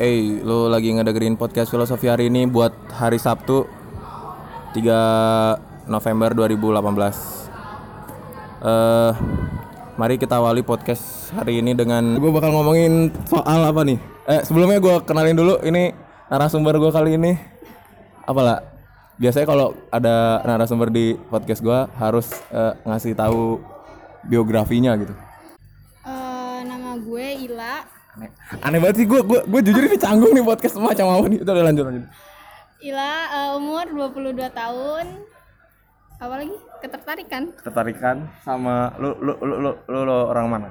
Hey, lo lagi ngedengerin podcast filosofi hari ini buat hari Sabtu 3 November 2018. Eh, mari kita awali podcast hari ini dengan gue bakal ngomongin soal apa nih? Eh, sebelumnya gue kenalin dulu ini narasumber gue kali ini. Apalah? Biasanya kalau ada narasumber di podcast gue harus eh, ngasih tahu biografinya gitu. Aneh, aneh banget sih gue gue gue jujur ini canggung nih podcast semacam apa nih. Udah lanjut lanjut. Ila eh, umur 22 tahun. Apa lagi? Ketertarikan. Ketertarikan sama lu lu lu lu, lu, lu orang mana?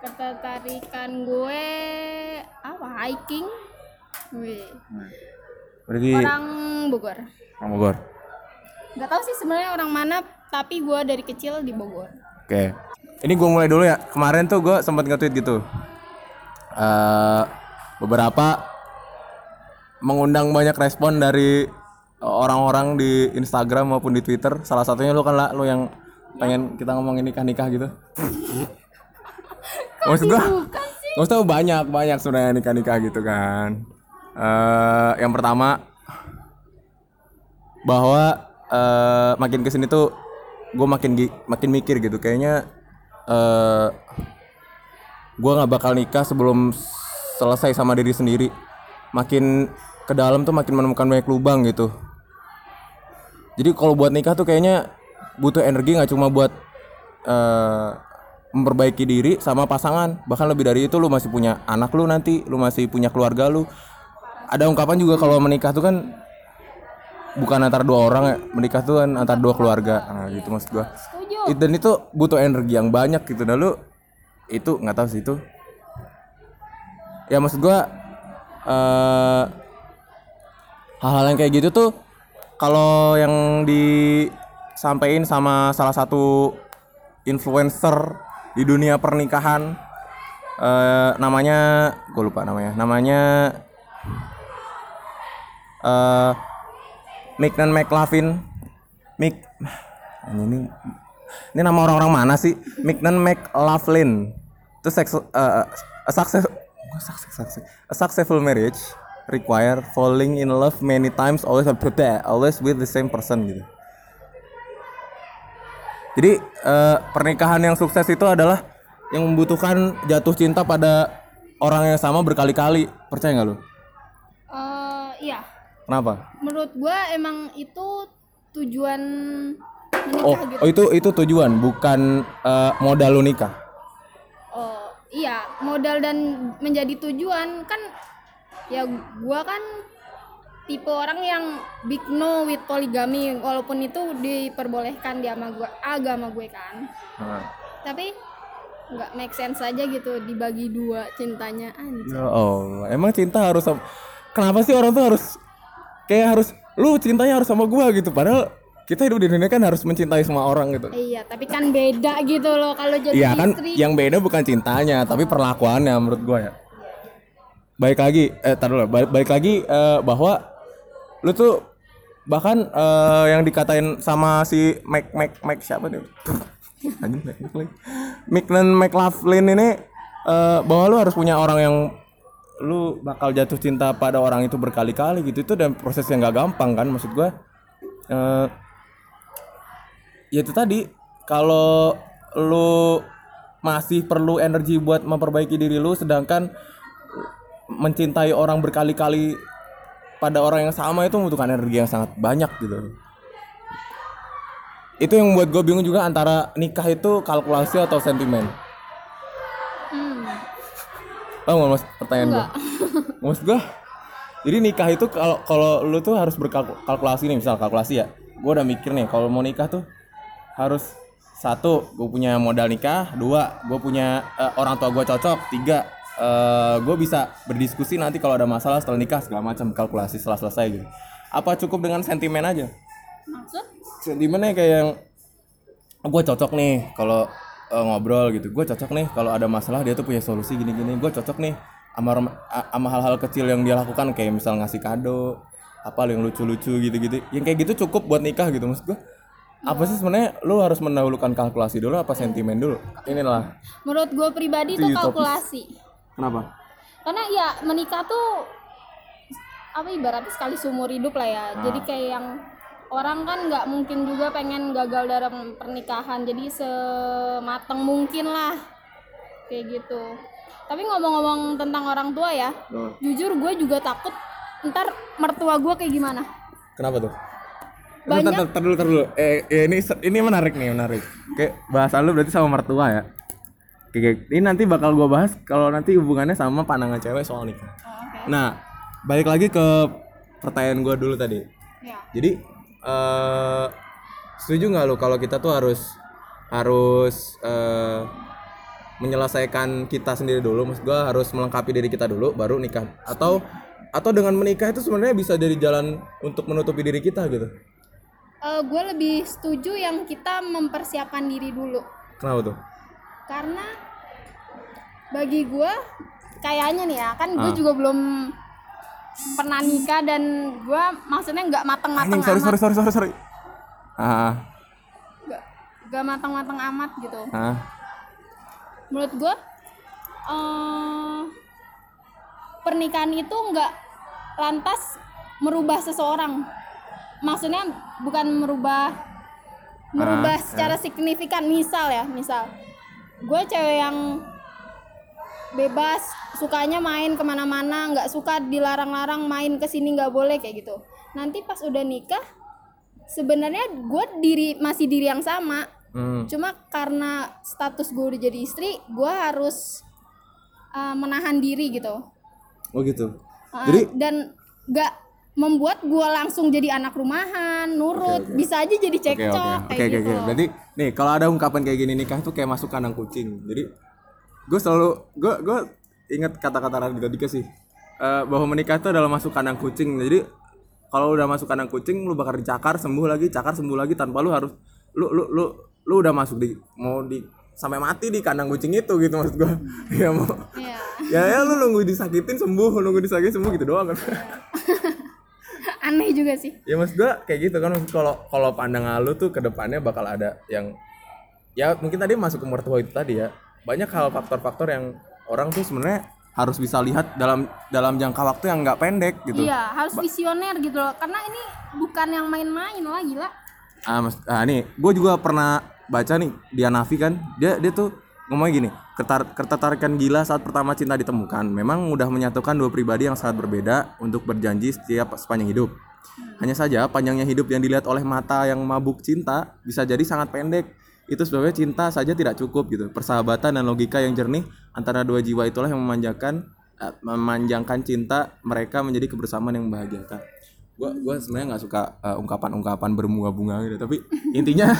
Ketertarikan gue apa? Hiking. Wih. Berarti Orang Bogor. orang Bogor. Gak tahu sih sebenarnya orang mana, tapi gue dari kecil di Bogor. Oke. Ini gue mulai dulu ya. Kemarin tuh gue sempat nge-tweet gitu. Eh beberapa mengundang banyak respon dari orang-orang di Instagram maupun di Twitter. Salah satunya lu kan lah, lu yang pengen kita ngomongin nikah-nikah gitu. Maksud gua, maksudnya banyak banyak sebenarnya nikah-nikah gitu kan. eh yang pertama bahwa eh makin ke sini tuh gue makin makin mikir gitu kayaknya eh gue nggak bakal nikah sebelum selesai sama diri sendiri. Makin ke dalam tuh makin menemukan banyak lubang gitu. Jadi kalau buat nikah tuh kayaknya butuh energi nggak cuma buat eh memperbaiki diri sama pasangan. Bahkan lebih dari itu lu masih punya anak lu nanti lu masih punya keluarga lu. Ada ungkapan juga kalau menikah tuh kan bukan antar dua orang ya. Menikah tuh kan antar dua keluarga. Nah, gitu maksud gua. Setuju. Dan itu butuh energi yang banyak gitu. Dan lu itu nggak tahu sih itu. Ya maksud gua eh hal-hal yang kayak gitu tuh kalau yang disampaikan sama salah satu influencer di dunia pernikahan eh namanya gue lupa namanya namanya eh Mick dan McLavin Mick ini ini nama orang-orang mana sih? Dan McLaughlin. Itu seks eh, a success success, success- a successful marriage require falling in love many times always always with the same person gitu. Jadi eh, pernikahan yang sukses itu adalah yang membutuhkan jatuh cinta pada orang yang sama berkali-kali. Percaya nggak lu? Eh, iya. kenapa? Menurut gue emang itu tujuan menikah oh, gitu. oh itu itu tujuan bukan eh, modal lu nikah? Oh iya modal dan menjadi tujuan. Kan ya gua kan tipe orang yang big no with poligami walaupun itu diperbolehkan di agama gua agama gue kan. Tapi nggak make sense aja gitu dibagi dua cintanya anjir Ya Allah, emang cinta harus Kenapa sih orang tuh harus kayak harus lu cintanya harus sama gua gitu? Padahal kita hidup di dunia kan harus mencintai semua orang gitu. iya tapi kan beda gitu loh kalau jadi Iya kan istri yang beda bukan cintanya tapi perlakuannya menurut gua ya. Baik lagi eh tar dulu, balik, balik lagi eh, bahwa lu tuh bahkan eh, yang dikatain sama si Mike Mike Mike siapa nih? Anjing. Mick dan McLaughlin ini eh, bahwa lu harus punya orang yang lu bakal jatuh cinta pada orang itu berkali-kali gitu itu dan proses yang gak gampang kan maksud gua eh, ya itu tadi kalau lu masih perlu energi buat memperbaiki diri lu sedangkan mencintai orang berkali-kali pada orang yang sama itu membutuhkan energi yang sangat banyak gitu itu yang membuat gue bingung juga antara nikah itu kalkulasi atau sentimen hmm, Paham nggak mas pertanyaan gue? Maksud gue, jadi nikah itu kalau kalau lu tuh harus berkalkulasi nih, misal kalkulasi ya. Gue udah mikir nih, kalau mau nikah tuh harus satu, gue punya modal nikah, dua, gue punya eh, orang tua gue cocok, tiga, gue bisa berdiskusi nanti kalau ada masalah setelah nikah segala macam kalkulasi setelah selesai gitu. Apa cukup dengan sentimen aja? maksud? Sentimennya kayak yang gue cocok nih kalau eh, ngobrol gitu. Gue cocok nih kalau ada masalah dia tuh punya solusi gini-gini. Gue cocok nih sama sama hal-hal kecil yang dia lakukan kayak misal ngasih kado apa yang lucu-lucu gitu-gitu. Yang kayak gitu cukup buat nikah gitu maksud gue apa sih sebenarnya lu harus mendahulukan kalkulasi dulu apa sentimen dulu? Inilah. Menurut gue pribadi Itu kalkulasi. Kenapa? Karena ya menikah tuh apa ibaratnya sekali seumur hidup lah ya. Jadi kayak yang orang kan nggak mungkin juga pengen gagal dalam pernikahan. Jadi semateng mungkin lah. Kayak gitu. Tapi ngomong-ngomong tentang orang tua ya Oh. jujur gue juga takut ntar mertua gue kayak gimana. Kenapa tuh? Banyak- dulu, dulu. Eh, eh, ini ini menarik nih, menarik. Kayak bahasa lu berarti sama mertua ya. Oke, oke. ini nanti bakal gua bahas kalau nanti hubungannya sama pandangan cewek soal nikah. oke Nah, balik lagi ke pertanyaan gua dulu tadi. ya Jadi eh setuju nggak lu kalau kita tuh harus harus eh, menyelesaikan kita sendiri dulu, maksud gua harus melengkapi diri kita dulu baru nikah atau atau dengan menikah itu sebenarnya bisa dari jalan untuk menutupi diri kita gitu. Gue Eh, lebih setuju yang kita mempersiapkan diri dulu Kenapa tuh? karena bagi gue kayaknya nih ya kan gue Ah. juga belum pernah nikah dan gue maksudnya nggak mateng-mateng sorry, amat sorry, sorry, sorry, sorry. Ah, nggak nggak mateng-mateng amat gitu ah, menurut gue eh pernikahan itu nggak lantas merubah seseorang maksudnya bukan merubah merubah Ah, secara signifikan. Misal ya misal. Gue cewek yang bebas sukanya main ke mana-mana nggak suka dilarang-larang main ke sini nggak boleh kayak gitu. Nanti pas udah nikah sebenarnya gue diri masih diri yang sama. Hmm, cuma karena status gue udah jadi istri gue harus uh, menahan diri gitu. Oh gitu. Uh, Jadi dan nggak membuat gue langsung jadi anak rumahan nurut Oke, oke. bisa aja jadi cekcok oke, kayak oke, oke, gitu oke. Berarti nih kalau ada ungkapan kayak gini nikah tuh kayak masuk kandang kucing. Jadi gue selalu gue gue inget kata-kata Radita Dika sih Eh, bahwa menikah itu adalah masuk kandang kucing. Jadi kalau udah masuk kandang kucing lu bakal dicakar sembuh lagi cakar sembuh lagi tanpa lu harus lu lu lu lu udah masuk di mau di sampai mati di kandang kucing itu gitu maksud gua ya mau Iya. ya ya lu nunggu disakitin sembuh nunggu disakitin sembuh gitu doang kan aneh juga sih. Ya mas gua kayak gitu kan. Kalau kalau pandangan lu tuh ke depannya bakal ada yang ya mungkin tadi masuk ke mertua itu tadi ya. Banyak hal faktor-faktor yang orang tuh sebenarnya harus bisa lihat dalam dalam jangka waktu yang nggak pendek gitu. Iya harus visioner gitu loh. Karena ini bukan yang main-main lah. Gila ah mas ah nih gue juga pernah baca nih dia Nafi kan dia dia tuh ngomongnya gini ketar, ketertarikan gila saat pertama cinta ditemukan memang mudah menyatukan dua pribadi yang sangat berbeda untuk berjanji setiap sepanjang hidup. Hanya saja panjangnya hidup yang dilihat oleh mata yang mabuk cinta bisa jadi sangat pendek. Itu sebabnya cinta saja tidak cukup gitu. Persahabatan dan logika yang jernih antara dua jiwa itulah yang memanjakan eh, memanjangkan cinta mereka menjadi kebersamaan yang membahagiakan gua gua sebenarnya nggak suka eh, ungkapan-ungkapan berbunga-bunga gitu tapi intinya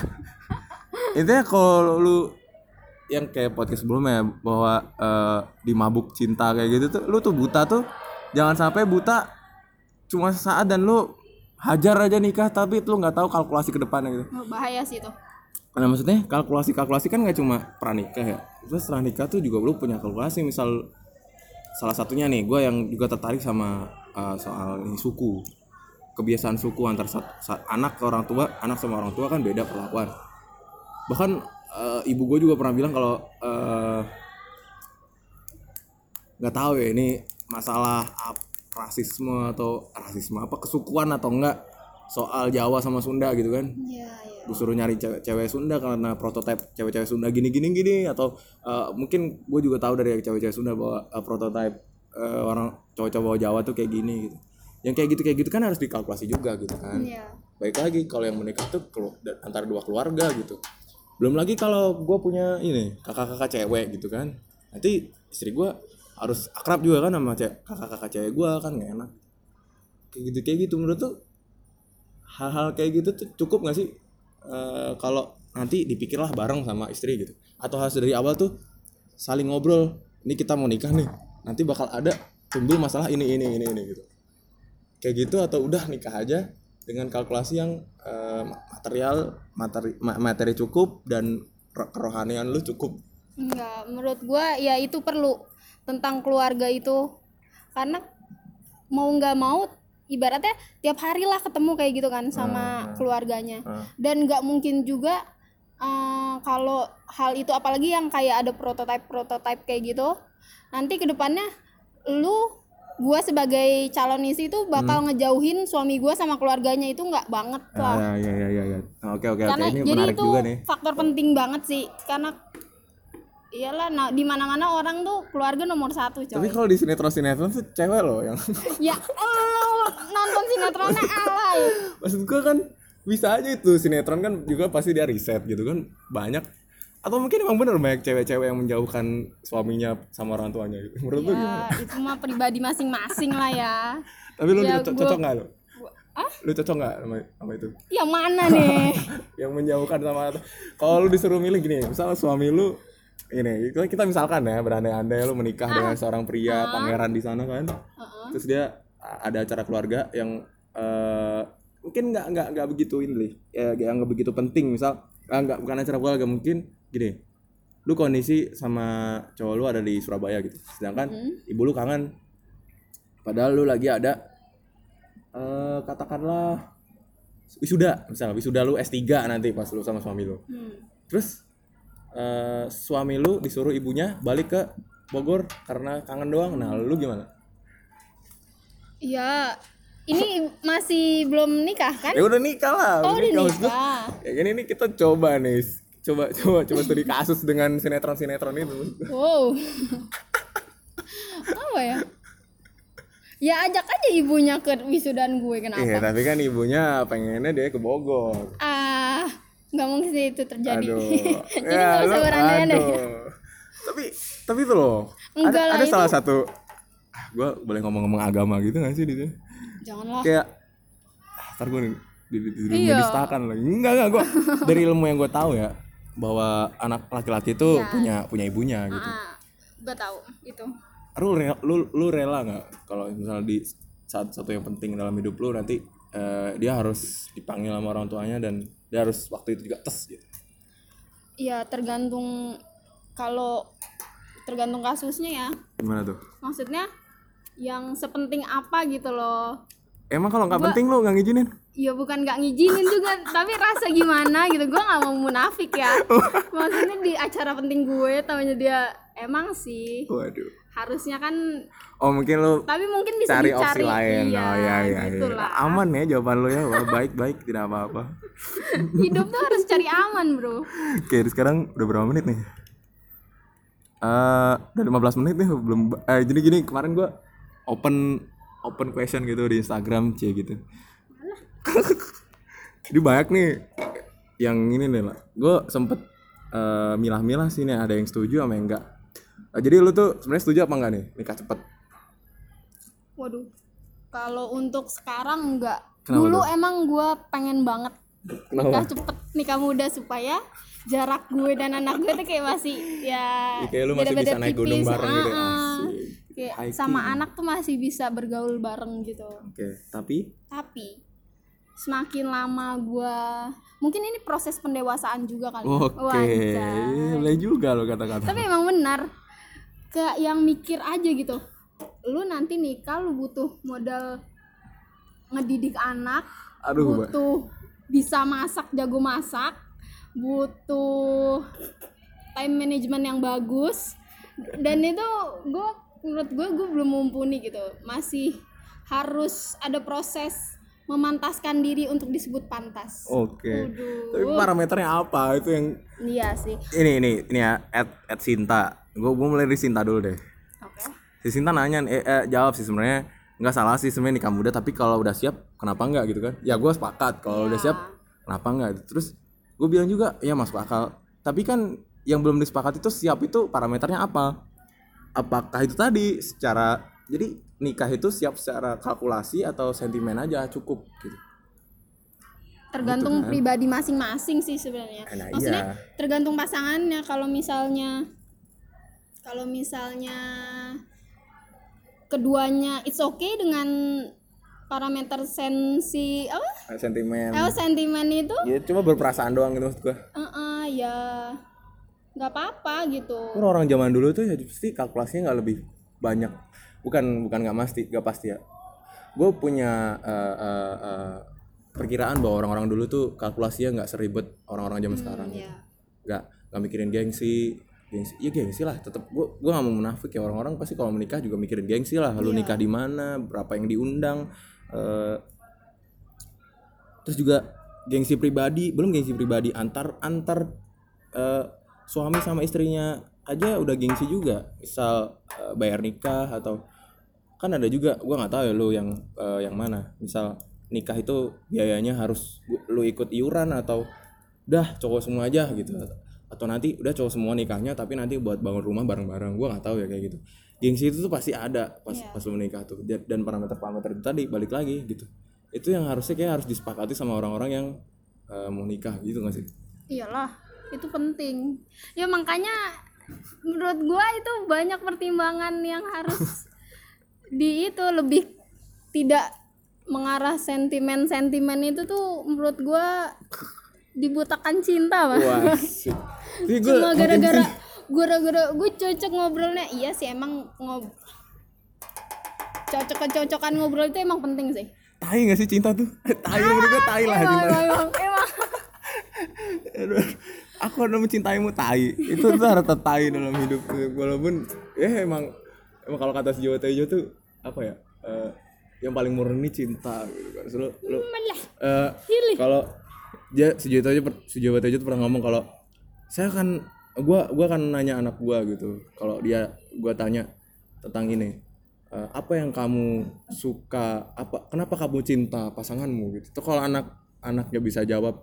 intinya kalau lu yang kayak podcast sebelumnya bahwa eh, di mabuk cinta kayak gitu tuh lu tuh buta tuh. Jangan sampai buta cuma sesaat dan lu hajar aja nikah tapi lu nggak tahu kalkulasi ke depannya gitu. Oh, bahaya sih itu. Nah maksudnya kalkulasi kalkulasi kan nggak cuma pranikah ya. Terus setelah nikah tuh juga lu punya kalkulasi misal salah satunya nih gue yang juga tertarik sama uh, soal ini suku. Kebiasaan suku antar sat- sa- anak ke orang tua anak sama orang tua kan beda perlakuan. Bahkan uh, ibu gue juga pernah bilang kalau uh, nggak tahu ya ini masalah ap- rasisme atau rasisme apa kesukuan atau enggak soal Jawa sama Sunda gitu kan. Iya iya. Gue suruh nyari cewek, cewek Sunda karena prototipe cewek-cewek Sunda gini gini atau uh, mungkin gue juga tahu dari cewek-cewek Sunda bahwa uh, prototipe uh, orang cowok-cowok Jawa tuh kayak gini gitu. Yang kayak gitu kayak gitu kan harus dikalkulasi juga gitu kan. Iya. Baik lagi kalau yang menikah tuh antara dua keluarga gitu belum lagi kalau gue punya ini kakak-kakak cewek gitu kan. Nanti istri gue harus akrab juga kan sama kakak-kakak cewek gue kan gak enak. Kayak gitu kayak gitu. Menurut tuh hal-hal kayak gitu tuh cukup gak sih? Eh, kalau nanti dipikirlah bareng sama istri gitu. Atau harus dari awal tuh saling ngobrol ini kita mau nikah nih nanti bakal ada timbul masalah ini ini ini ini gitu. Kayak gitu atau udah nikah aja dengan kalkulasi yang eh, material materi ma- materi cukup dan ro- kerohanian lu cukup. Enggak, menurut gua ya itu perlu tentang keluarga itu. Karena mau nggak mau ibaratnya tiap hari lah ketemu kayak gitu kan sama keluarganya. Ah. dan nggak mungkin juga eh, kalau hal itu apalagi yang kayak ada prototipe prototipe kayak gitu nanti ke depannya lu gua sebagai calon istri tuh bakal Hmm. ngejauhin suami gua sama keluarganya itu nggak banget lah Ah, ya ya ya ya. Oke oke oke. karena Ini jadi menarik itu juga nih. faktor penting banget sih karena iyalah nah di mana mana orang tuh keluarga nomor satu coy Tapi kalau di sinetron sinetron tuh cewek loh yang ya lu nonton sinetronnya alay maksud gua kan bisa aja itu sinetron kan juga pasti dia riset gitu kan banyak atau mungkin emang bener banyak cewek-cewek yang menjauhkan suaminya sama orang tuanya gitu. Menurut lu gimana? ya itu mah pribadi masing-masing lah ya. Tapi lu Ya, co- gua- cocok nggak lu? ah Lu cocok nggak sama, sama itu? yang mana nih? Yang menjauhkan sama kalau lu disuruh milih gini misalnya suami lu ini kita, kita misalkan ya berandai-andai lu menikah dengan seorang pria pangeran di sana kan. Terus dia ada acara keluarga yang eh, mungkin nggak nggak nggak begitu ini ya yang nggak begitu penting. Misal ah, nggak bukan acara keluarga mungkin gini lu kondisi sama cowok lu ada di Surabaya gitu. Sedangkan ibu lu kangen. Padahal lu lagi ada eh katakanlah wisuda misalnya wisuda lu S3 nanti pas lu sama suami lu. Hmm. terus eh, suami lu disuruh ibunya balik ke Bogor karena kangen doang. Nah lu gimana? Ya ini masih belum nikah kan? Ya udah nikah lah oh udah gua, nikah. ya gini nih kita coba nih coba coba coba studi kasus dengan sinetron sinetron itu. Wow. Apa ya? Ya ajak aja ibunya ke wisudaan gue kenapa? Iya tapi kan ibunya pengennya dia ke Bogor. Ah nggak mungkin sih itu terjadi. Aduh. Jadi Ya, nggak usah aduh. tapi tapi itu loh Enggak ada, lah, ada itu- salah satu ah, gue boleh ngomong-ngomong agama gitu gak sih di sini janganlah. Kayak ah, ntar gue di, di, di, di, Iya. distakan lagi. Enggak enggak gue dari ilmu yang gue tahu ya bahwa anak laki-laki itu punya punya ibunya gitu. ah. Gue tahu itu. Lu rela, lu, lu rela nggak kalau misalnya di saat satu yang penting dalam hidup lu nanti eh, dia harus dipanggil sama orang tuanya dan dia harus waktu itu juga tes gitu? Ya tergantung kalau tergantung kasusnya ya. Gimana tuh? Maksudnya yang sepenting apa gitu loh. Emang kalau nggak penting lu nggak ngizinin ya bukan nggak ngizinin juga tapi rasa gimana gitu gue nggak mau munafik ya maksudnya di acara penting gue tahunya dia emang sih waduh harusnya kan oh mungkin lu tapi mungkin bisa cari dicari opsi lain iya, oh ya ya, gitu ya. lah. aman ya jawaban lu ya Wah, baik baik tidak apa-apa hidup tuh harus cari aman bro Oke, sekarang udah berapa menit nih? Eh, udah 15 menit nih belum eh jadi gini kemarin gua open open question gitu di Instagram cie gitu. jadi banyak nih yang ini nih lah. Gue sempet eh, milah-milah sih nih ada yang setuju sama yang enggak. Eh, jadi lu tuh sebenarnya setuju apa enggak nih nikah cepet? waduh kalau untuk sekarang enggak Kenapa dulu emang gue pengen banget nikah Kenapa? cepet nikah muda supaya jarak gue dan anak gue tuh kayak masih ya Ya, kayak lu masih bisa naik gunung bareng gitu. Ah, ah. Asik. kayak sama anak tuh masih bisa bergaul bareng gitu Oke, tapi tapi semakin lama gue mungkin ini proses pendewasaan juga kali ya. oke, boleh juga lo kata-kata. tapi emang benar kayak yang mikir aja gitu. Lu nanti nikah lu butuh modal ngedidik anak Aduh, butuh bisa masak jago masak butuh time management yang bagus. Dan itu gue menurut gue gue belum mumpuni gitu. Masih harus ada proses memantaskan diri untuk disebut pantas Oke. Waduh. Tapi parameternya apa? Itu yang iya sih ini ini ini ya at, at Sinta. Gue gue mulai dari Sinta dulu deh. oke Si Sinta nanya eh, eh, jawab sih sebenarnya nggak salah sih sebenarnya nikah muda tapi kalau udah siap kenapa enggak gitu kan? Ya gue sepakat kalau udah siap kenapa enggak? Terus gue bilang juga ya masuk akal. Tapi kan yang belum disepakati itu siap itu parameternya apa? Apakah itu tadi secara jadi nikah itu siap secara kalkulasi atau sentimen aja cukup gitu. tergantung pribadi masing-masing sih sebenarnya. Nah, Maksudnya iya. tergantung pasangannya. Kalau misalnya kalau misalnya keduanya it's okay dengan parameter sensi apa? Sentimen. Oh, sentimen itu Ya cuma berperasaan doang gitu maksud gue. eh, ya nggak apa-apa gitu. Kan orang zaman dulu tuh ya pasti kalkulasinya nggak lebih banyak. Bukan bukan nggak pasti, nggak pasti ya. Gue punya eh, eh, eh, perkiraan bahwa orang-orang dulu tuh kalkulasinya nggak seribet orang-orang zaman sekarang. Iya. Nggak nggak mikirin gengsi, gengsi ya gengsi lah tetap gue gue gak mau munafik ya orang-orang pasti kalau menikah juga mikirin gengsi lah lu nikah di mana berapa yang diundang eh, terus juga gengsi pribadi belum gengsi pribadi antar antar eh, suami sama istrinya aja udah gengsi juga misal eh, bayar nikah atau kan ada juga gua nggak tahu ya lu yang eh, yang mana. Misal nikah itu biayanya harus lu ikut iuran atau udah cowok semua aja gitu. Atau nanti udah cowok semua nikahnya tapi nanti buat bangun rumah bareng-bareng. Gua nggak tahu ya kayak gitu. Gengsi itu tuh pasti ada pas pas lu menikah tuh. Dan parameter-parameter itu tadi balik lagi gitu. Itu yang harusnya kayak harus disepakati sama orang-orang yang eh, mau nikah gitu gak sih? Iyalah itu penting. Ya makanya menurut gua itu banyak pertimbangan yang harus di itu lebih tidak mengarah sentimen-sentimen itu tuh menurut gua dibutakan cinta gua cuma gara-gara gara-gara gue cocok ngobrolnya. Iya sih emang ngob cocok kecocokan ngobrol itu emang penting sih. Tai gak sih cinta tuh? Tai menurut gue tai lah emang cinta emang emang, aku udah mencintaimu tai. Itu tuh harta tai dalam hidup walaupun ya emang emang kalau kata si Jawa Tejo tuh apa ya eh, yang paling murni cinta gitu kan. So, lu, eh, kalau dia si Jawa Tejo per- si Jawa Tejo tuh pernah ngomong kalau saya kan gua gua kan nanya anak gua gitu. Kalau dia gua tanya tentang ini eh, apa yang kamu suka apa kenapa kamu cinta pasanganmu? gitu. Tuh kalau anak anaknya bisa jawab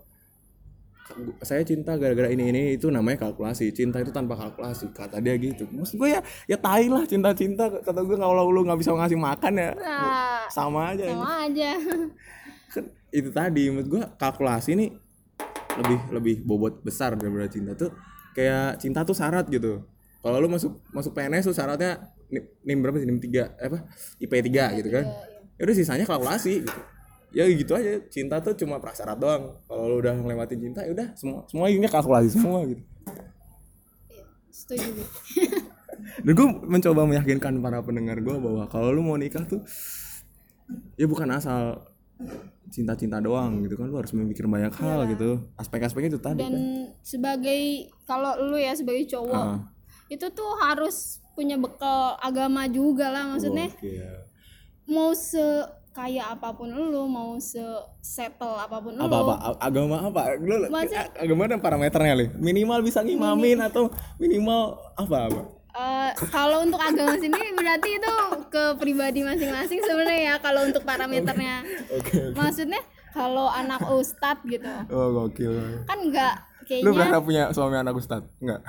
saya cinta gara-gara ini ini itu namanya kalkulasi. Cinta itu tanpa kalkulasi kata dia gitu. Maksud gue ya ya tai lah cinta-cinta. Kata gue kalau lu nggak bisa ngasih makan ya Nah, sama aja sama aja. Kan itu tadi menurut gue kalkulasi ini lebih lebih bobot besar daripada cinta tuh. Kayak cinta tuh syarat gitu. Kalau lu masuk masuk PNS tuh syaratnya nim, nim berapa sih? Nim tiga apa? IP 3 gitu kan. Ya udah sisanya kalkulasi gitu ya gitu aja cinta tuh cuma prasyarat doang. Kalau lu udah ngelewatin cinta ya udah semua semua ini kalkulasi semua gitu. Setuju gue dan gue mencoba meyakinkan para pendengar gue bahwa kalau lu mau nikah tuh ya bukan asal cinta-cinta doang gitu kan lu harus memikir banyak hal gitu. Aspek-aspeknya itu tadi dan kan. sebagai kalau lu ya sebagai cowok Ah. itu tuh harus punya bekal agama juga lah maksudnya. Oke. mau se kaya apa pun lu mau se settle apa pun apa lu. apa? A- agama apa? Lu Maksudnya- a- agama ada parameternya li. Minimal bisa ngimamin atau minimal apa apa? Eh, kalau untuk agama sendiri berarti itu ke pribadi masing-masing sebenarnya ya kalau untuk parameternya. Oke maksudnya kalau anak ustadz gitu. Oh gokil. Kan enggak lu kayaknya berharap punya suami anak ustad? Enggak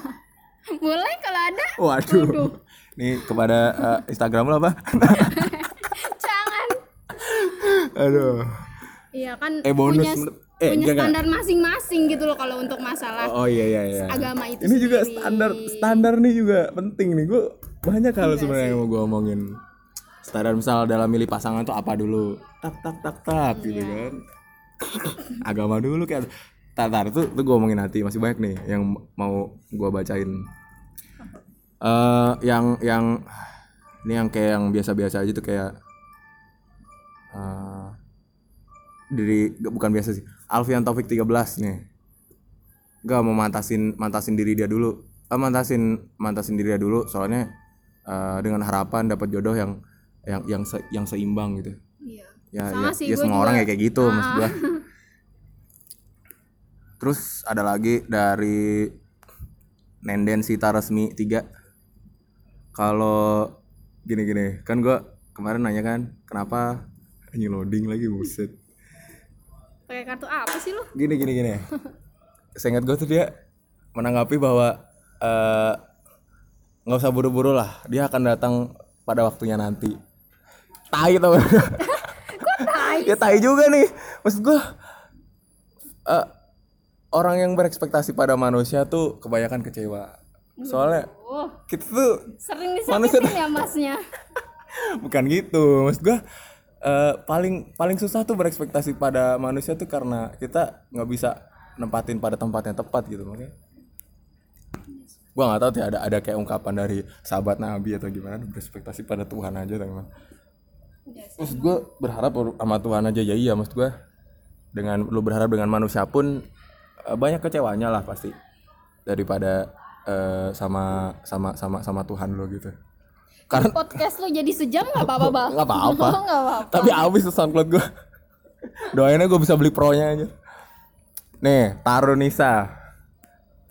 boleh kalau ada. Waduh. Nih kepada eh, Instagram lu apa aduh iya kan Eh, bonus punya eh, punya enggak, standar masing-masing gitu loh kalau untuk masalah Oh iya iya iya. agama itu Ini juga sendiri. standar standar nih juga penting nih. Gue banyak hal sebenarnya yang mau gue omongin. Standar misal dalam milih pasangan tuh apa dulu? Tak tak tak tak gitu kan. Agama dulu kayak Tatar tuh tuh gue omongin nanti masih banyak nih yang mau gue bacain. Eh yang yang ini yang kayak yang biasa-biasa aja tuh kayak gak- bukan biasa sih. Alfian Taufik 13 nih gak mau mantasin mantasin diri dia dulu. Eh, mantasin mantasin diri dia dulu soalnya eh, dengan harapan dapat jodoh yang yang yang se- yang seimbang gitu. Iya. Ya Sama ya, sih, ya semua juga. orang ya kayak gitu maksud gua. Terus ada lagi dari Nenden Sita Resmi 3 kalau gini-gini kan gua kemarin nanya kan kenapa anjing loading lagi buset pakai kartu apa sih lu? Gini gini gini. Seingat gue tuh dia menanggapi bahwa eh, nggak usah buru-buru lah. Dia akan datang pada waktunya nanti. Tai tau. Gak? tai ya tai juga nih. Maksud gue eh, orang yang berekspektasi pada manusia tuh kebanyakan kecewa. Soalnya oh. kita tuh sering Manusia disakitin ya masnya? Bukan gitu. Maksud gue eh, paling paling susah tuh berekspektasi pada manusia tuh karena kita nggak bisa nempatin pada tempatnya tepat gitu makanya. Gue nggak tahu tuh ada ada kayak ungkapan dari sahabat nabi atau gimana berekspektasi pada Tuhan aja teman maksud gue berharap sama Tuhan aja ya iya maksud gue dengan lu berharap dengan manusia pun eh, banyak kecewanya lah pasti. Daripada eh, sama sama sama sama Tuhan lo gitu Karena podcast lu jadi sejam nggak apa-apa bang? apa-apa apa-apa. tapi habis tuh SoundCloud gue doainnya gue bisa beli pro-nya aja nih Tarunisa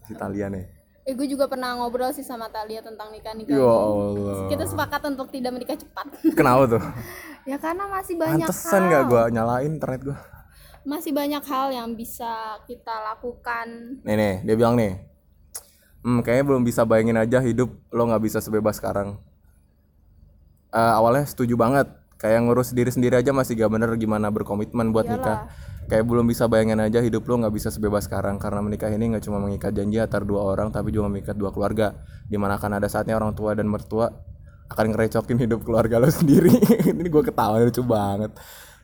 si Talia nih Eh gue juga pernah ngobrol sih sama Talia tentang nikah nikah. ya Allah Kita sepakat untuk tidak menikah cepat. kenapa tuh ya karena masih banyak pantesan hal. nggak gue nyalain internet gue Masih banyak hal yang bisa kita lakukan. nih nih dia bilang nih hmm kayaknya belum bisa bayangin aja hidup lo nggak bisa sebebas sekarang Eh, awalnya setuju banget. Kayak ngurus diri sendiri aja masih gak bener gimana berkomitmen buat nikah. Kayak belum bisa bayangin aja hidup lo nggak bisa sebebas sekarang. Karena menikah ini nggak cuma mengikat janji antar dua orang tapi juga mengikat dua keluarga. Di mana akan ada saatnya orang tua dan mertua akan ngerecokin hidup keluarga lo sendiri. Ini gue ketawa lucu banget.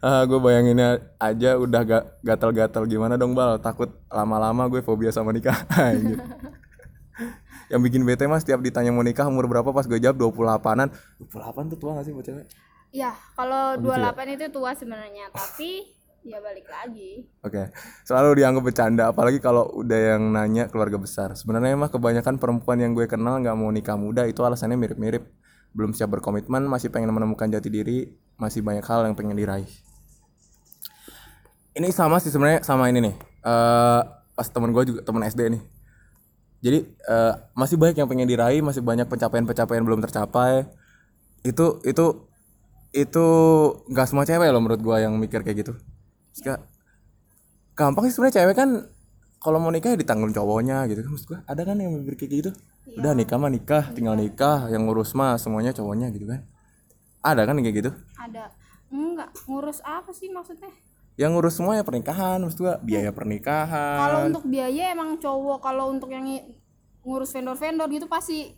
Ah, gue bayanginnya aja udah gak gatal-gatal gimana dong bal? Takut lama-lama gue fobia sama nikah. yang bikin bete mas setiap ditanya mau nikah umur berapa pas gue jawab 28an 28 tuh tua gak sih buat cewek Ya, kalau gitu ya? 28 itu tua sebenarnya, tapi ya balik lagi. Oke, selalu dianggap bercanda, apalagi kalau udah yang nanya keluarga besar. Sebenarnya mah kebanyakan perempuan yang gue kenal nggak mau nikah muda itu alasannya mirip-mirip. Belum siap berkomitmen, masih pengen menemukan jati diri, masih banyak hal yang pengen diraih. Ini sama sih sebenarnya sama ini nih. Eh pas temen gue juga temen SD nih. Jadi eh, masih banyak yang pengen diraih, masih banyak pencapaian-pencapaian belum tercapai. Itu itu itu nggak semua cewek loh menurut gua yang mikir kayak gitu. Kayak, gampang sih sebenarnya cewek kan kalau mau nikah ya ditanggung cowoknya gitu kan maksud gua ada kan yang mikir kayak gitu udah nikah mah nikah tinggal nikah yang ngurus mah semuanya cowoknya gitu kan ada kan kayak gitu Ada enggak ngurus apa sih maksudnya? Yang ngurus semua ya pernikahan maksud gua biaya pernikahan Kalau untuk biaya emang cowok, kalau untuk yang ngurus vendor-vendor gitu pasti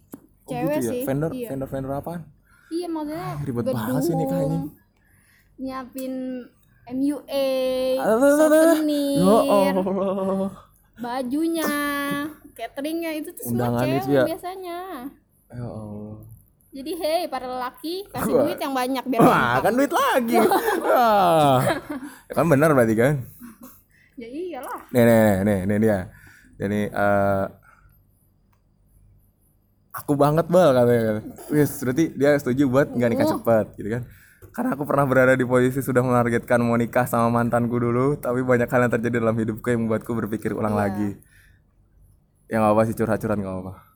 Oh, cewek gitu ya? sih. vendor Iya. vendor vendor apaan Iya maksudnya ribet banget sih nikahnya. nyiapin MUA, souvenir, ya Allah bajunya, cateringnya itu tuh semua cewek ya. biasanya. ya Allah Jadi hei para lelaki kasih Wah. duit yang banyak biar wah kan duit lagi. Wah. ya kan benar berarti kan? Ya iyalah. nih nih nih nih, nih dia. Jadi eh aku banget bal katanya wis berarti dia setuju buat nggak nikah cepat gitu kan? Karena aku pernah berada di posisi sudah menargetkan mau nikah sama mantanku dulu tapi banyak hal yang terjadi dalam hidupku yang membuatku berpikir ulang lagi. Ya nggak apa sih curhat-curhat nggak apa Eh,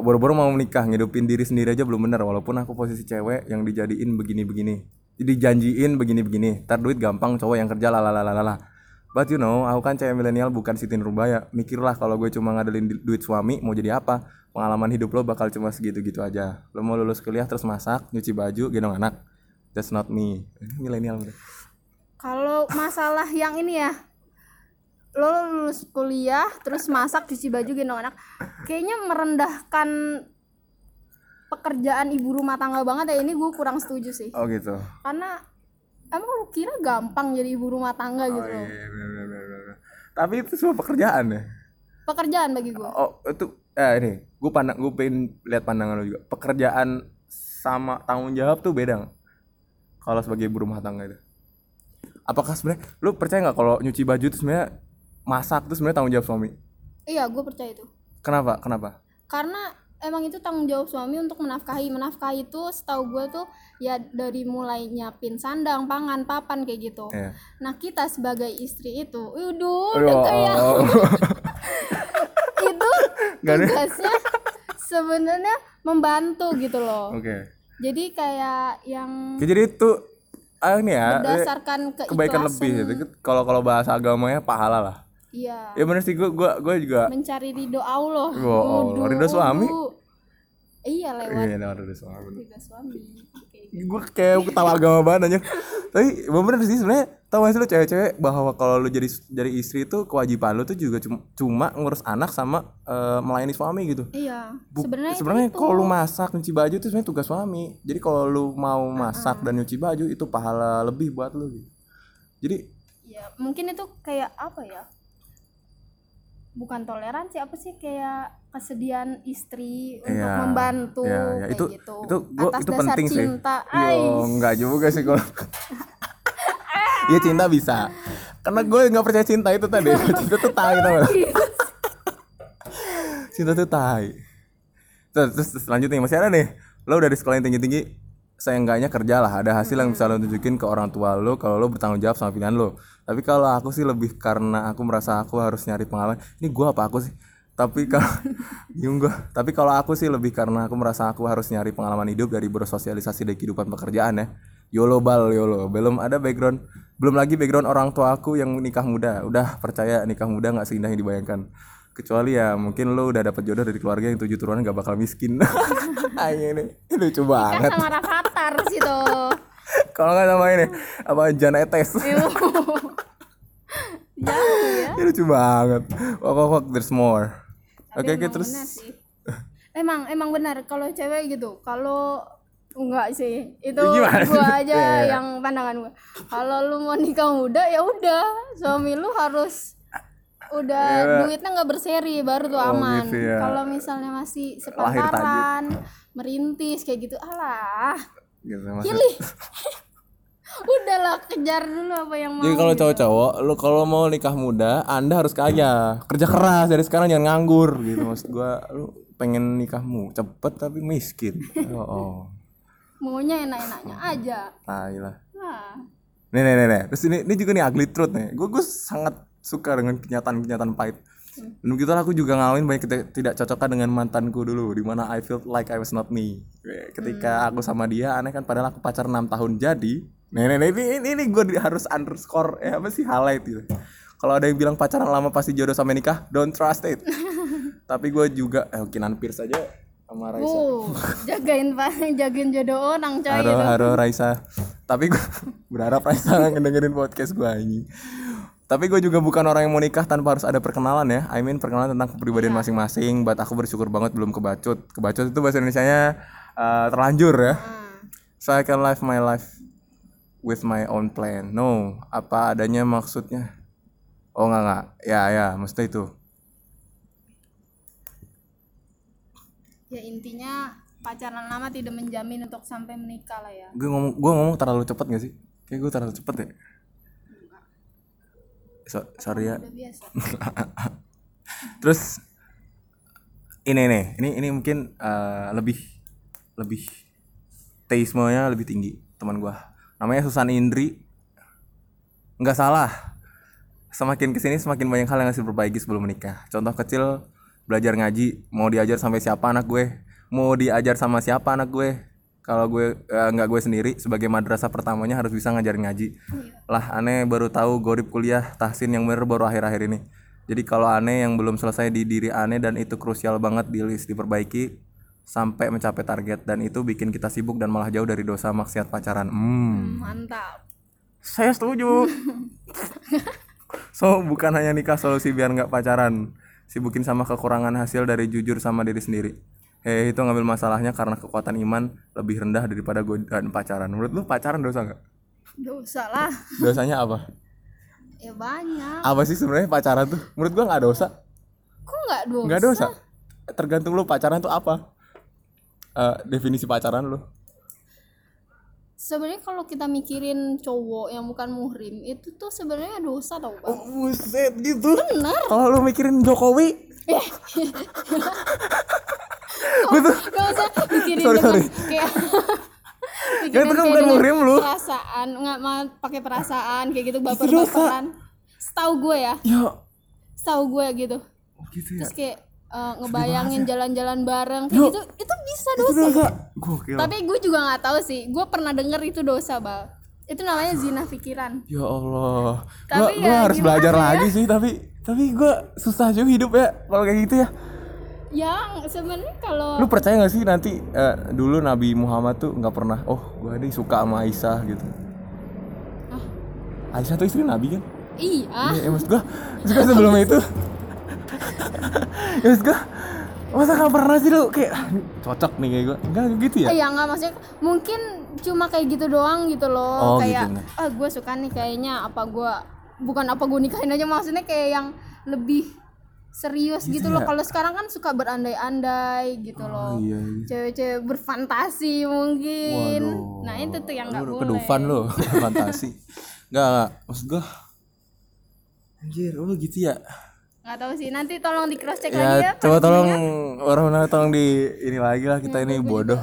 boro-boro mau menikah ngidupin diri sendiri aja belum bener walaupun aku posisi cewek yang dijadiin begini-begini. Dijanjiin begini-begini. Ntar duit gampang cowok yang kerja lalalalala but you know aku kan cewek milenial bukan Siti Nurbaya. Mikirlah kalau gue cuma ngadelin duit suami mau jadi apa? Pengalaman hidup lo bakal cuma segitu-gitu aja. Lo mau lulus kuliah terus masak nyuci baju gendong anak. That's not me. Ini milenial. Kalau masalah yang ini ya, lo lulus kuliah terus masak cuci baju gendong anak, kayaknya merendahkan pekerjaan ibu rumah tangga banget ya ini gue kurang setuju sih. oh gitu. Karena emang lu kira gampang jadi ibu rumah tangga gitu loh. Iya, bener, bener, bener, tapi itu semua pekerjaan ya? Pekerjaan bagi gue. Oh itu eh ini gue pandang gue pengen lihat pandangan lo juga. Pekerjaan sama tanggung jawab tuh beda kalau sebagai ibu rumah tangga itu. Apakah sebenarnya lu percaya nggak kalau nyuci baju itu sebenarnya masak itu sebenarnya tanggung jawab suami Iya gue percaya itu. kenapa kenapa Karena emang itu tanggung jawab suami untuk menafkahi. Menafkahi itu setahu gue tuh ya dari mulai nyiapin sandang, pangan, papan kayak gitu. ya Nah kita sebagai istri itu, waduh, Aduh, udah kayak oh. itu tugasnya sebenarnya membantu gitu loh. oke Jadi kayak yang Ya, jadi itu ah, ini ya eh, berdasarkan keikhlasan. kebaikan lebih gitu kalau kalau bahasa agamanya pahala lah Iya. ya bener sih gue gua gua juga Mencari ridho Allah. Waduh, ridho suami? Iya lewat iya nah, udah suami ridho suami. Gue kayak ketawa agama banget aja tapi bener sih sebenarnya tau gak sih lu cewek-cewek bahwa kalau lu jadi jadi istri itu kewajiban lu tuh juga cuma, cuma ngurus anak sama eh, melayani suami gitu Iya. Sebenarnya sebenarnya kalau lu masak nyuci baju itu sebenarnya tugas suami jadi kalau lu mau masak dan nyuci baju itu pahala lebih buat lu gitu. jadi ya mungkin itu kayak apa ya bukan toleransi apa sih kayak kesediaan istri untuk Iya, membantu iya, iya. kayak Itu- gitu itu gua- atas itu dasar penting sih. cinta Yo, Ais. enggak juga sih kalau Iya cinta bisa Karena gue nggak percaya cinta itu tadi Cinta tuh tai tau gak? cinta tuh tai terus, terus, terus lanjut nih masih ada nih lo udah di sekolah yang tinggi tinggi seenggaknya kerja lah. Ada hasil yang bisa lo tunjukin ke orang tua lo kalau lo bertanggung jawab sama pilihan lo. Tapi kalau aku sih lebih karena aku merasa aku harus nyari pengalaman ini gua apa aku sih? Tapi kalau bingung tapi kalau aku sih lebih karena aku merasa aku harus nyari pengalaman hidup dari bersosialisasi di kehidupan pekerjaan ya. YOLO bal YOLO. Belum ada background belum lagi background orang tua aku yang nikah muda. Udah percaya nikah muda nggak seindah yang dibayangkan kecuali ya mungkin lo udah dapet jodoh dari keluarga yang tujuh turunan gak bakal miskin. Ayo ini ini lucu banget. Sama Rafathar sih tuh kalau nggak sama ini apa Jan Etes. Jauh ya. Ini lucu banget. Wak wak wak there's more. Oke oke emang terus. emang emang benar kalau cewek gitu. Kalau enggak sih. Itu Gimana? gua aja iya. yang pandangan gua. Kalau lu mau nikah muda ya udah. Suami lu harus udah Iya. duitnya nggak berseri baru tuh Oh, aman gitu ya. kalau misalnya masih sepantaran merintis kayak gitu alah gitu maksud- pilih udahlah kejar dulu apa yang mau Jadi kalau cowok-cowok, lu kalau mau nikah muda, Anda harus kaya, kerja keras dari sekarang jangan nganggur gitu maksud gua. Lu pengen nikahmu cepet tapi miskin. Oh, oh. maunya enak-enaknya aja tai lah. nah Nih, nih, nih, nih. Terus ini, ini juga nih ugly truth nih. Gue gue sangat suka dengan kenyataan-kenyataan pahit. Dan begitu aku juga ngalamin banyak tidak cocokkan dengan mantanku dulu, di mana I felt like I was not me. Ketika aku sama dia, aneh kan padahal aku pacar 6 tahun jadi. Nih, nih, nih, ini, ini, ini gue harus underscore, eh apa sih highlight gitu. Kalau ada yang bilang pacaran lama pasti jodoh sampai nikah, don't trust it. Tapi gue juga, eh Kinan Pierce aja sama Raisa. Wow, jagain pak, jagain jodoh orang coy Haro, itu. haro Raisa. Tapi gue berharap Raisa ngedengerin podcast gue ini. Tapi gue juga bukan orang yang mau nikah tanpa harus ada perkenalan ya. I mean perkenalan tentang kepribadian masing-masing. But aku bersyukur banget belum kebacut. Kebacut itu bahasa Indonesianya eh, terlanjur ya. Hmm. So I can live my life with my own plan. No, apa adanya maksudnya? Oh enggak enggak. Ya ya, maksudnya itu. Ya intinya pacaran lama tidak menjamin untuk sampai menikah lah ya. Gue ngomong gue ngomong terlalu cepet gak sih? Kayak gue terlalu cepet ya. So, sorry ya. Terus ini nih, ini ini mungkin eh, lebih lebih teismenya lebih tinggi teman gua. Namanya Susan Indri. Nggak salah. Semakin ke sini semakin banyak hal yang harus diperbaiki sebelum menikah. Contoh kecil belajar ngaji, mau diajar sampai siapa anak gue? Mau diajar sama siapa anak gue? Kalau gue eh, nggak gue sendiri sebagai madrasah pertamanya harus bisa ngajarin ngaji. Lah aneh baru tahu gorib kuliah tahsin yang bener baru akhir-akhir ini. Jadi kalau aneh yang belum selesai di diri aneh dan itu krusial banget di list diperbaiki sampai mencapai target dan itu bikin kita sibuk dan malah jauh dari dosa maksiat pacaran. Hmm. Mantap. Saya setuju. so bukan hanya nikah solusi biar nggak pacaran, sibukin sama kekurangan hasil dari jujur sama diri sendiri. Hei itu ngambil masalahnya karena kekuatan iman lebih rendah daripada godaan pacaran. Menurut lu pacaran dosa nggak? Dosa lah. Dosanya apa? Ya banyak. Apa sih sebenarnya pacaran tuh? Menurut gua nggak dosa. Kok nggak dosa? Nggak dosa. Tergantung lu pacaran tuh apa? Eh, definisi pacaran lu. Sebenarnya kalau kita mikirin cowok yang bukan muhrim itu tuh sebenarnya dosa tau bang. Buset gitu. Bener. Kalau lu mikirin Jokowi, gue tuh Gak usah mikirin Sorry, dengan sorry. kayak Ya, itu kan bukan muhrim lu. Perasaan nggak mau pakai perasaan kayak gitu baper-baperan. Setahu gue ya, ya setahu gue gitu. gitu ya. Terus kayak eh, ngebayangin jalan-jalan bareng kayak gitu itu bisa dosa. Dosa. Gokil. Tapi gue juga nggak tahu sih. Gue pernah denger itu dosa bal. Itu namanya zina pikiran. Ya Allah. Gua, Tapi gua ya harus gimana belajar ya? lagi sih tapi tapi gua susah juga hidup ya kalau kayak gitu ya. Yang sebenarnya kalau Lu percaya gak sih nanti eh, dulu Nabi Muhammad tuh nggak pernah oh gua nih suka sama Aisyah gitu. Aisyah tuh istri Nabi kan? iya, Iya, ya, maksud gua, maksud gua sebelum itu. Ya maksud gua masa gak pernah sih lu kayak "Ah, ini cocok nih kayak gua. Enggak gitu ya? Iya nggak maksudnya mungkin cuma kayak gitu doang gitu loh. Oh, kayak gitu, ah gue suka nih kayaknya apa gue bukan apa gue nikahin aja maksudnya kayak yang lebih serius gitu, loh. Ya? kalau sekarang kan suka berandai-andai gitu oh loh. iya, iya. cewek-cewek berfantasi mungkin. Waduh. nah itu tuh yang nggak boleh. kedufan lu fantasi. Enggak maksud gua anjir oh gitu ya? Nggak tahu sih. Nanti tolong di cross check lagi ya ya coba tolong orang tolong di ini lagi lah kita ini bodoh.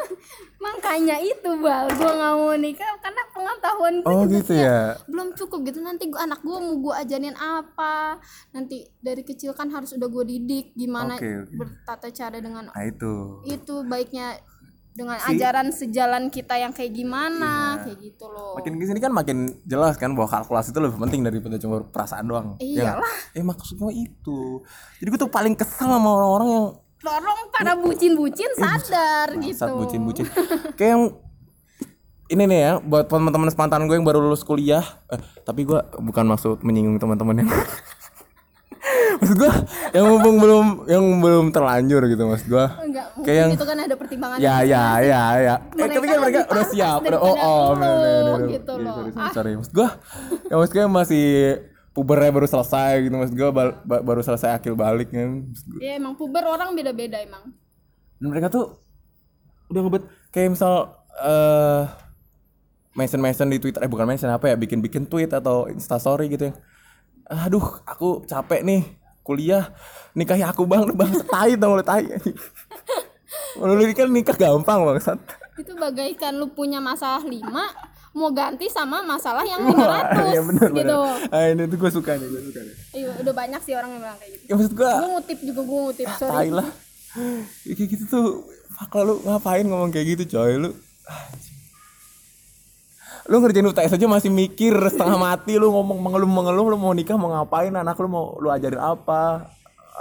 Makanya itu bal. Gue nggak mau nikah pengetahuan gue oh gitu ya. belum cukup gitu. Nanti gua anak gue mau gue ajarin apa? Nanti dari kecil kan harus udah gue didik gimana Oke, oke. bertata cara dengan nah itu. itu baiknya dengan ajaran sejalan kita yang kayak gimana kayak gitu loh. Makin ke sini kan makin jelas kan bahwa kalkulasi itu lebih penting daripada cuma perasaan doang. Ya? Iyalah. eh maksud gue itu. Jadi gue tuh paling kesel sama orang-orang yang tolong para bucin-bucin sadar gitu. saat bucin-bucin. Kayak yang ini nih ya buat teman-teman sepantaran gue yang baru lulus kuliah eh, tapi gue bukan maksud menyinggung teman-teman yang maksud gue yang mumpung belum yang belum terlanjur gitu maksud gue enggak mungkin Kayak yang- itu kan ada pertimbangan ya ya ya ya eh, Mereka tapi kan mereka udah siap udah oh oh lo, bener, bener, bener. gitu Iya, loh. sorry, sorry, sorry. maksud gue ya maksud gue masih pubernya baru selesai gitu maksud gue bal- ba- baru selesai akil balik kan ya emang puber orang beda-beda emang dan mereka tuh udah ngebet kayak misal eh mention mention di twitter eh bukan mention apa ya bikin bikin tweet atau instastory gitu yang aduh aku capek nih kuliah nikahi aku bang bang tai dong lu tai lu kan nikah gampang bangsat itu bagaikan lu punya masalah lima mau ganti sama masalah yang 500 Iya bener bener. gitu Ah, ini tuh gue suka nih, gue suka nih. iya udah banyak sih orang yang bilang kayak gitu Ya maksud gue, gue ngutip juga gue ngutip tai sorry lah. Ya, kayak gitu tuh, fuck lu ngapain ngomong kayak gitu coy lu. Anjing. Lu ngerjain UTS aja masih mikir setengah mati lu ngomong mengeluh-mengeluh lu mau nikah mau ngapain anak lu mau lu ajarin apa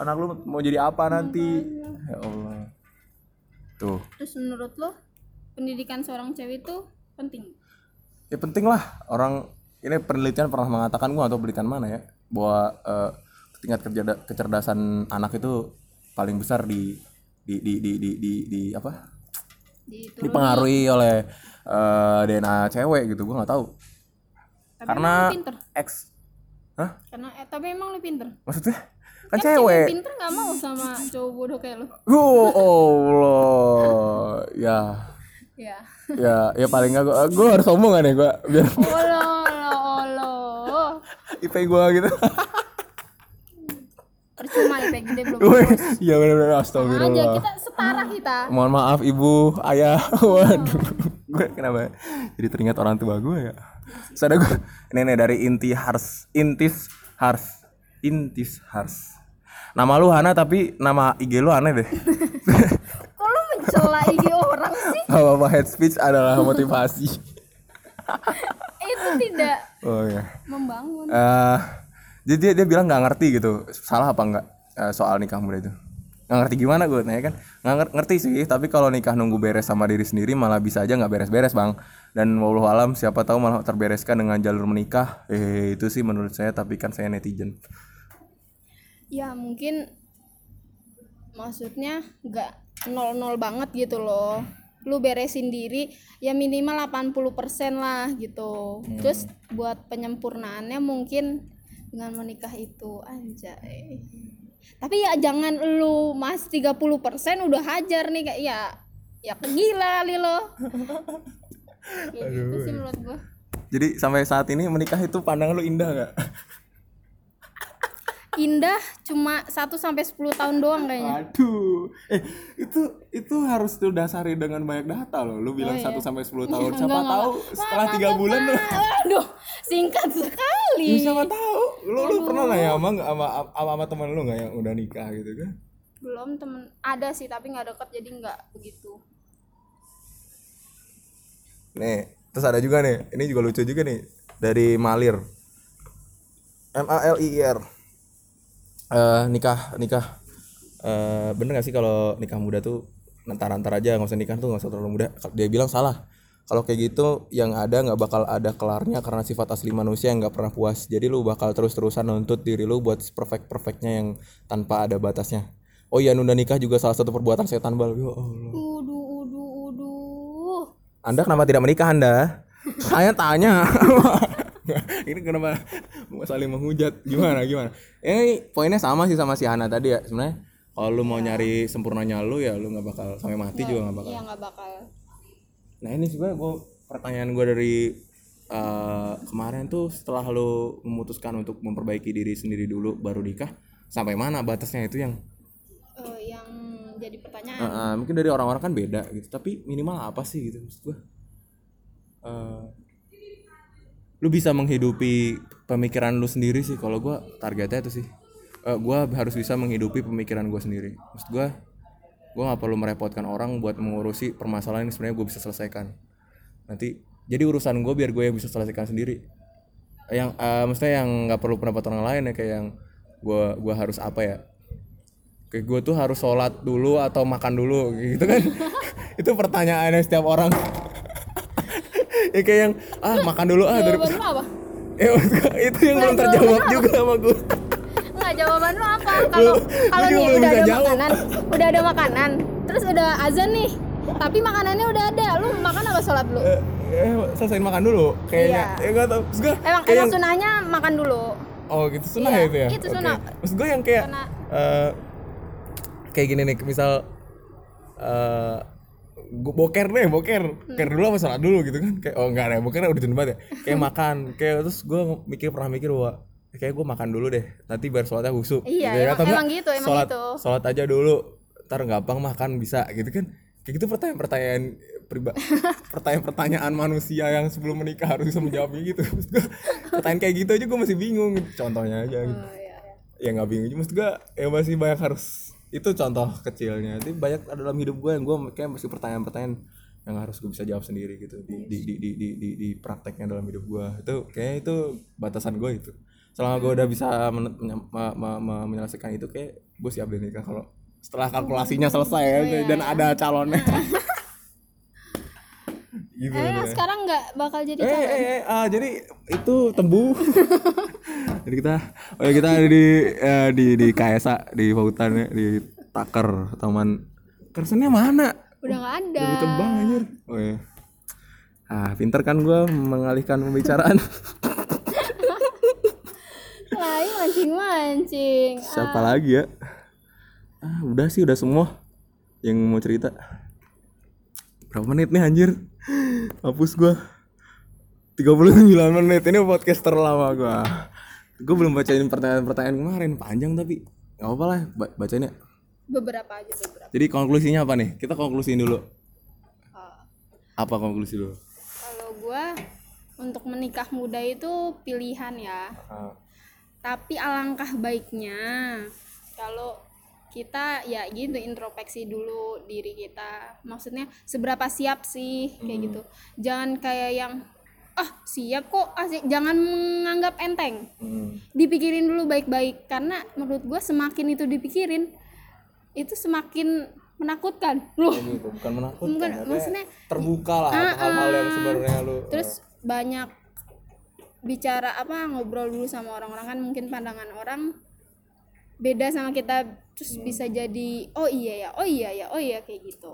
anak lu mau jadi apa nanti. Ya Allah. Tuh. Terus menurut lo pendidikan seorang cewek itu penting? Ya penting lah. Orang ini penelitian pernah mengatakan gua atau penelitian mana ya bahwa eh, tingkat kerja- kecerdasan anak itu paling besar di di di di di, di, di- apa? Dipengaruhi oleh eh, DNA cewek gitu gua nggak tahu. Tapi karena X. Hah? karena eh, tapi emang lu pinter. Maksudnya? Kan Kan cewek. pinter nggak mau sama cowok bodoh kayak lu. Oh Allah. Ya. Ya. Ya ya paling nggak gua, gua harus ngomong kan ya gua? Biar olo olo olo IP gua gitu percuma ya gede belum Iya benar-benar aja astagfirullah kita setara kita Mohon maaf ibu, ayah, waduh, gue kenapa? Jadi teringat orang tua gue ya. Sadar gue, nih dari Inti Hars, Intis Hars, Intis Hars. Nama lu Hana tapi nama IG lu aneh deh. kok lu mencela IG orang sih Gak apa-apa head speech adalah motivasi. itu tidak Oh ya. membangun Eh, jadi dia, dia bilang nggak ngerti gitu, salah apa nggak eh, soal nikah muda itu? Nggak ngerti gimana gue tanya kan? Nggak nger- ngerti sih, tapi kalau nikah nunggu beres sama diri sendiri malah bisa aja nggak beres-beres bang. Dan wallahu alam siapa tahu malah terbereskan dengan jalur menikah. Eh itu sih menurut saya, tapi kan saya netizen. ya mungkin maksudnya nggak nol nol banget gitu loh lu beresin diri ya minimal 80% lah gitu terus buat penyempurnaannya mungkin dengan menikah itu anjay tapi ya jangan lu mas 30% udah hajar nih kayak ya ya gila kali lo kayak gitu sih menurut gua Jadi sampai saat ini menikah itu pandang lu indah nggak? indah cuma 1 sampai 10 tahun doang kayaknya Aduh, eh itu itu harus lu dasari dengan banyak data loh. Lu bilang 1 sampai 10 tahun. Siapa Oh, iya. Enggak, enggak, tahu enggak. setelah Mantap, tiga bulan lu Aduh, singkat sekali. Ya, siapa tahu. Lu, lu pernah nggak ya sama sama sama, sama teman lu nggak yang udah nikah gitu kan? Belum temen. Ada sih tapi nggak deket jadi nggak begitu. nih terus ada juga nih. Ini juga lucu juga nih. Dari Malir. M A L I I R. Eh, nikah nikah. Eh bener gak sih kalau nikah muda tuh antar-antar aja nggak usah nikah tuh nggak usah terlalu muda? Dia bilang salah kalau kayak gitu yang ada nggak bakal ada kelarnya karena sifat asli manusia yang nggak pernah puas jadi lu bakal terus-terusan nuntut diri lu buat perfect perfectnya yang tanpa ada batasnya oh iya nunda nikah juga salah satu perbuatan setan bal ya Allah Uduh, uduh, uduh. anda kenapa tidak menikah Anda? Saya tanya. ini kenapa saling menghujat? Gimana gimana? Ini poinnya sama sih sama si Hana tadi ya sebenarnya. Kalau lu mau nyari sempurnanya lu ya lu nggak bakal sampai mati juga nggak bakal. Iya nggak bakal. Nah ini sebenarnya gua pertanyaan gue dari eh, kemarin tuh setelah lu memutuskan untuk memperbaiki diri sendiri dulu baru nikah, sampai mana batasnya itu yang? Eh, yang jadi pertanyaan. Ah, ah, mungkin dari orang-orang kan beda gitu tapi minimal apa sih gitu maksud gua? Eh, lu bisa menghidupi pemikiran lu sendiri sih kalau gua targetnya itu sih. Eh, gua harus bisa menghidupi pemikiran gua sendiri. Maksud gua gua nggak perlu merepotkan orang buat mengurusi permasalahan yang sebenarnya gue bisa selesaikan. Nanti jadi urusan gue biar gue yang bisa selesaikan sendiri. Yang eh, maksudnya yang nggak perlu pendapat orang lain ya kayak yang gua gua harus apa ya? Kayak gue tuh harus sholat dulu atau makan dulu gitu kan? Itu pertanyaan yang setiap orang. Ya kayak yang ah makan dulu ah dari apa? Ya, itu yang belum terjawab juga sama gue Enggak jawaban lu apa? Kalau kalau nih udah ada jawab. makanan. Udah ada makanan. Terus udah azan nih. Tapi makanannya udah ada. Lu makan apa sholat dulu eh, eh, selesaiin makan dulu kayaknya. Iya. ya gak tau. Maksud gua, emang kayak emang sunahnya makan dulu. Oh gitu sunnah Iya, ya itu ya? itu Oke. sunnah. maksud gue yang kayak Karena- eh, kayak gini nih misal eh gua boker deh boker. Boker dulu apa sholat dulu gitu kan. Kayak oh enggak deh boker udah banget ya. Kayak makan. Kayak terus gue mikir pernah mikir bahwa kayak gue makan dulu deh nanti biar sholatnya husuk Iya, gitu ya. emang- enggak, emang gitu, emang sholat, gitu. sholat aja dulu ntar gampang makan bisa gitu kan. Kayak gitu pertanyaan-pertanyaan priba pertanyaan-pertanyaan manusia yang sebelum menikah harus bisa menjawabnya gitu. Maksud pertanyaan kayak gitu aja gue masih bingung. Contohnya aja gitu. oh, iya, iya. ya nggak bingung. Maksud gue ya masih banyak harus itu contoh kecilnya. Tapi banyak ada dalam hidup gue yang gue kayak masih pertanyaan-pertanyaan yang harus gue bisa jawab sendiri gitu di di di di di, di, di prakteknya dalam hidup gue itu kayak itu batasan gue itu selama gue udah bisa men- menye- me- me- me- menyelesaikan itu kayak gue siap deh nikah kalau setelah kalkulasinya selesai ya, dan ada calonnya gitu Eh, deh. sekarang nggak bakal jadi Eh, calon. eh, eh, ah, jadi itu tembu. jadi kita, oh ya kita ada di eh, di di KSA di Pautan ya, di Taker Taman. Kersennya mana? Udah nggak ada. Udah ditebang anjir. Oh ya. Ah, pinter kan gua mengalihkan pembicaraan. Lain mancing-mancing. Siapa lagi ya? Ah, udah sih udah semua yang mau cerita. Berapa menit nih anjir? Hapus gua. 39 menit ini podcast terlama gua. Gue belum bacain pertanyaan-pertanyaan kemarin panjang tapi nggak apa-apa lah ba- bacain ya. Beberapa aja beberapa. Jadi konklusinya apa nih? Kita konklusiin dulu. Ah, Apa konklusi dulu? kalau gua untuk menikah muda itu pilihan ya. Ah, Tapi alangkah baiknya kalau kita ya gitu introspeksi dulu diri kita. Maksudnya seberapa siap sih kayak gitu. Jangan kayak yang ah siap kok asik jangan menganggap enteng. hmm. Dipikirin dulu baik-baik karena menurut gua semakin itu dipikirin itu semakin menakutkan. Loh, Kayak gitu, bukan menakutkan. Bukan, maksudnya terbuka lah hal-hal yang sebenarnya lu. terus banyak bicara apa ngobrol dulu sama orang-orang. Kan mungkin pandangan orang beda sama kita terus bisa jadi oh iya ya oh iya ya oh iya kayak gitu.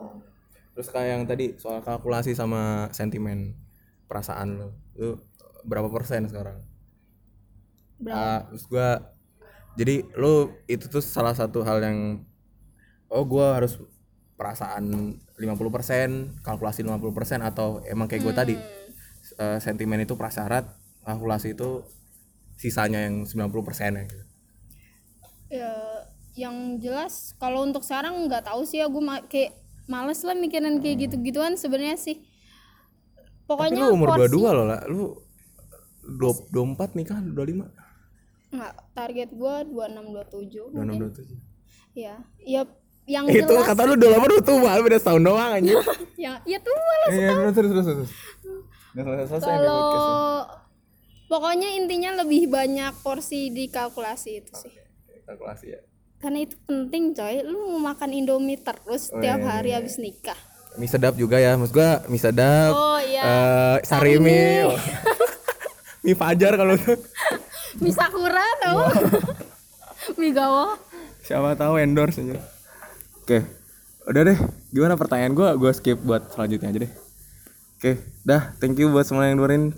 Terus kayak yang tadi soal kalkulasi sama sentimen perasaan lo, lu berapa persen sekarang? berapa? Ah, terus gua jadi lu itu tuh salah satu hal yang oh gua harus perasaan 50%, kalkulasi 50% atau emang kayak gua tadi eh, sentimen itu prasyarat, kalkulasi itu sisanya yang 90% ya gitu. ya yang jelas kalau untuk sekarang nggak tahu sih ya gue ma- kayak males lah mikirin kayak gitu-gituan sebenarnya sih. Tapi pokoknya lu umur porsi- 22 loh lah, lu 24 nikah 25 nggak target gue 26 27 mungkin. 26 27 ya ya yang itu jelas kata lu udah lama udah tua beda setahun doang anjir. Ya ya tua lah iya terus terus terus. Terus kalau. Pokoknya intinya lebih banyak porsi di kalkulasi itu sih. Kalkulasi ya. Karena itu penting coy. Lu mau makan indomie terus Oh, setiap iya, hari habis nikah. Mie sedap juga ya. Maksud gua mie sedap oh iya. eh, sarimi mie. fajar kalau tuh mie sakura tau. Mie gawo. Siapa tahu endorse aja. Oke. Udah deh. Gimana pertanyaan gua? Gua skip buat selanjutnya aja deh. Oke. Dah. Thank you buat semua yang dengerin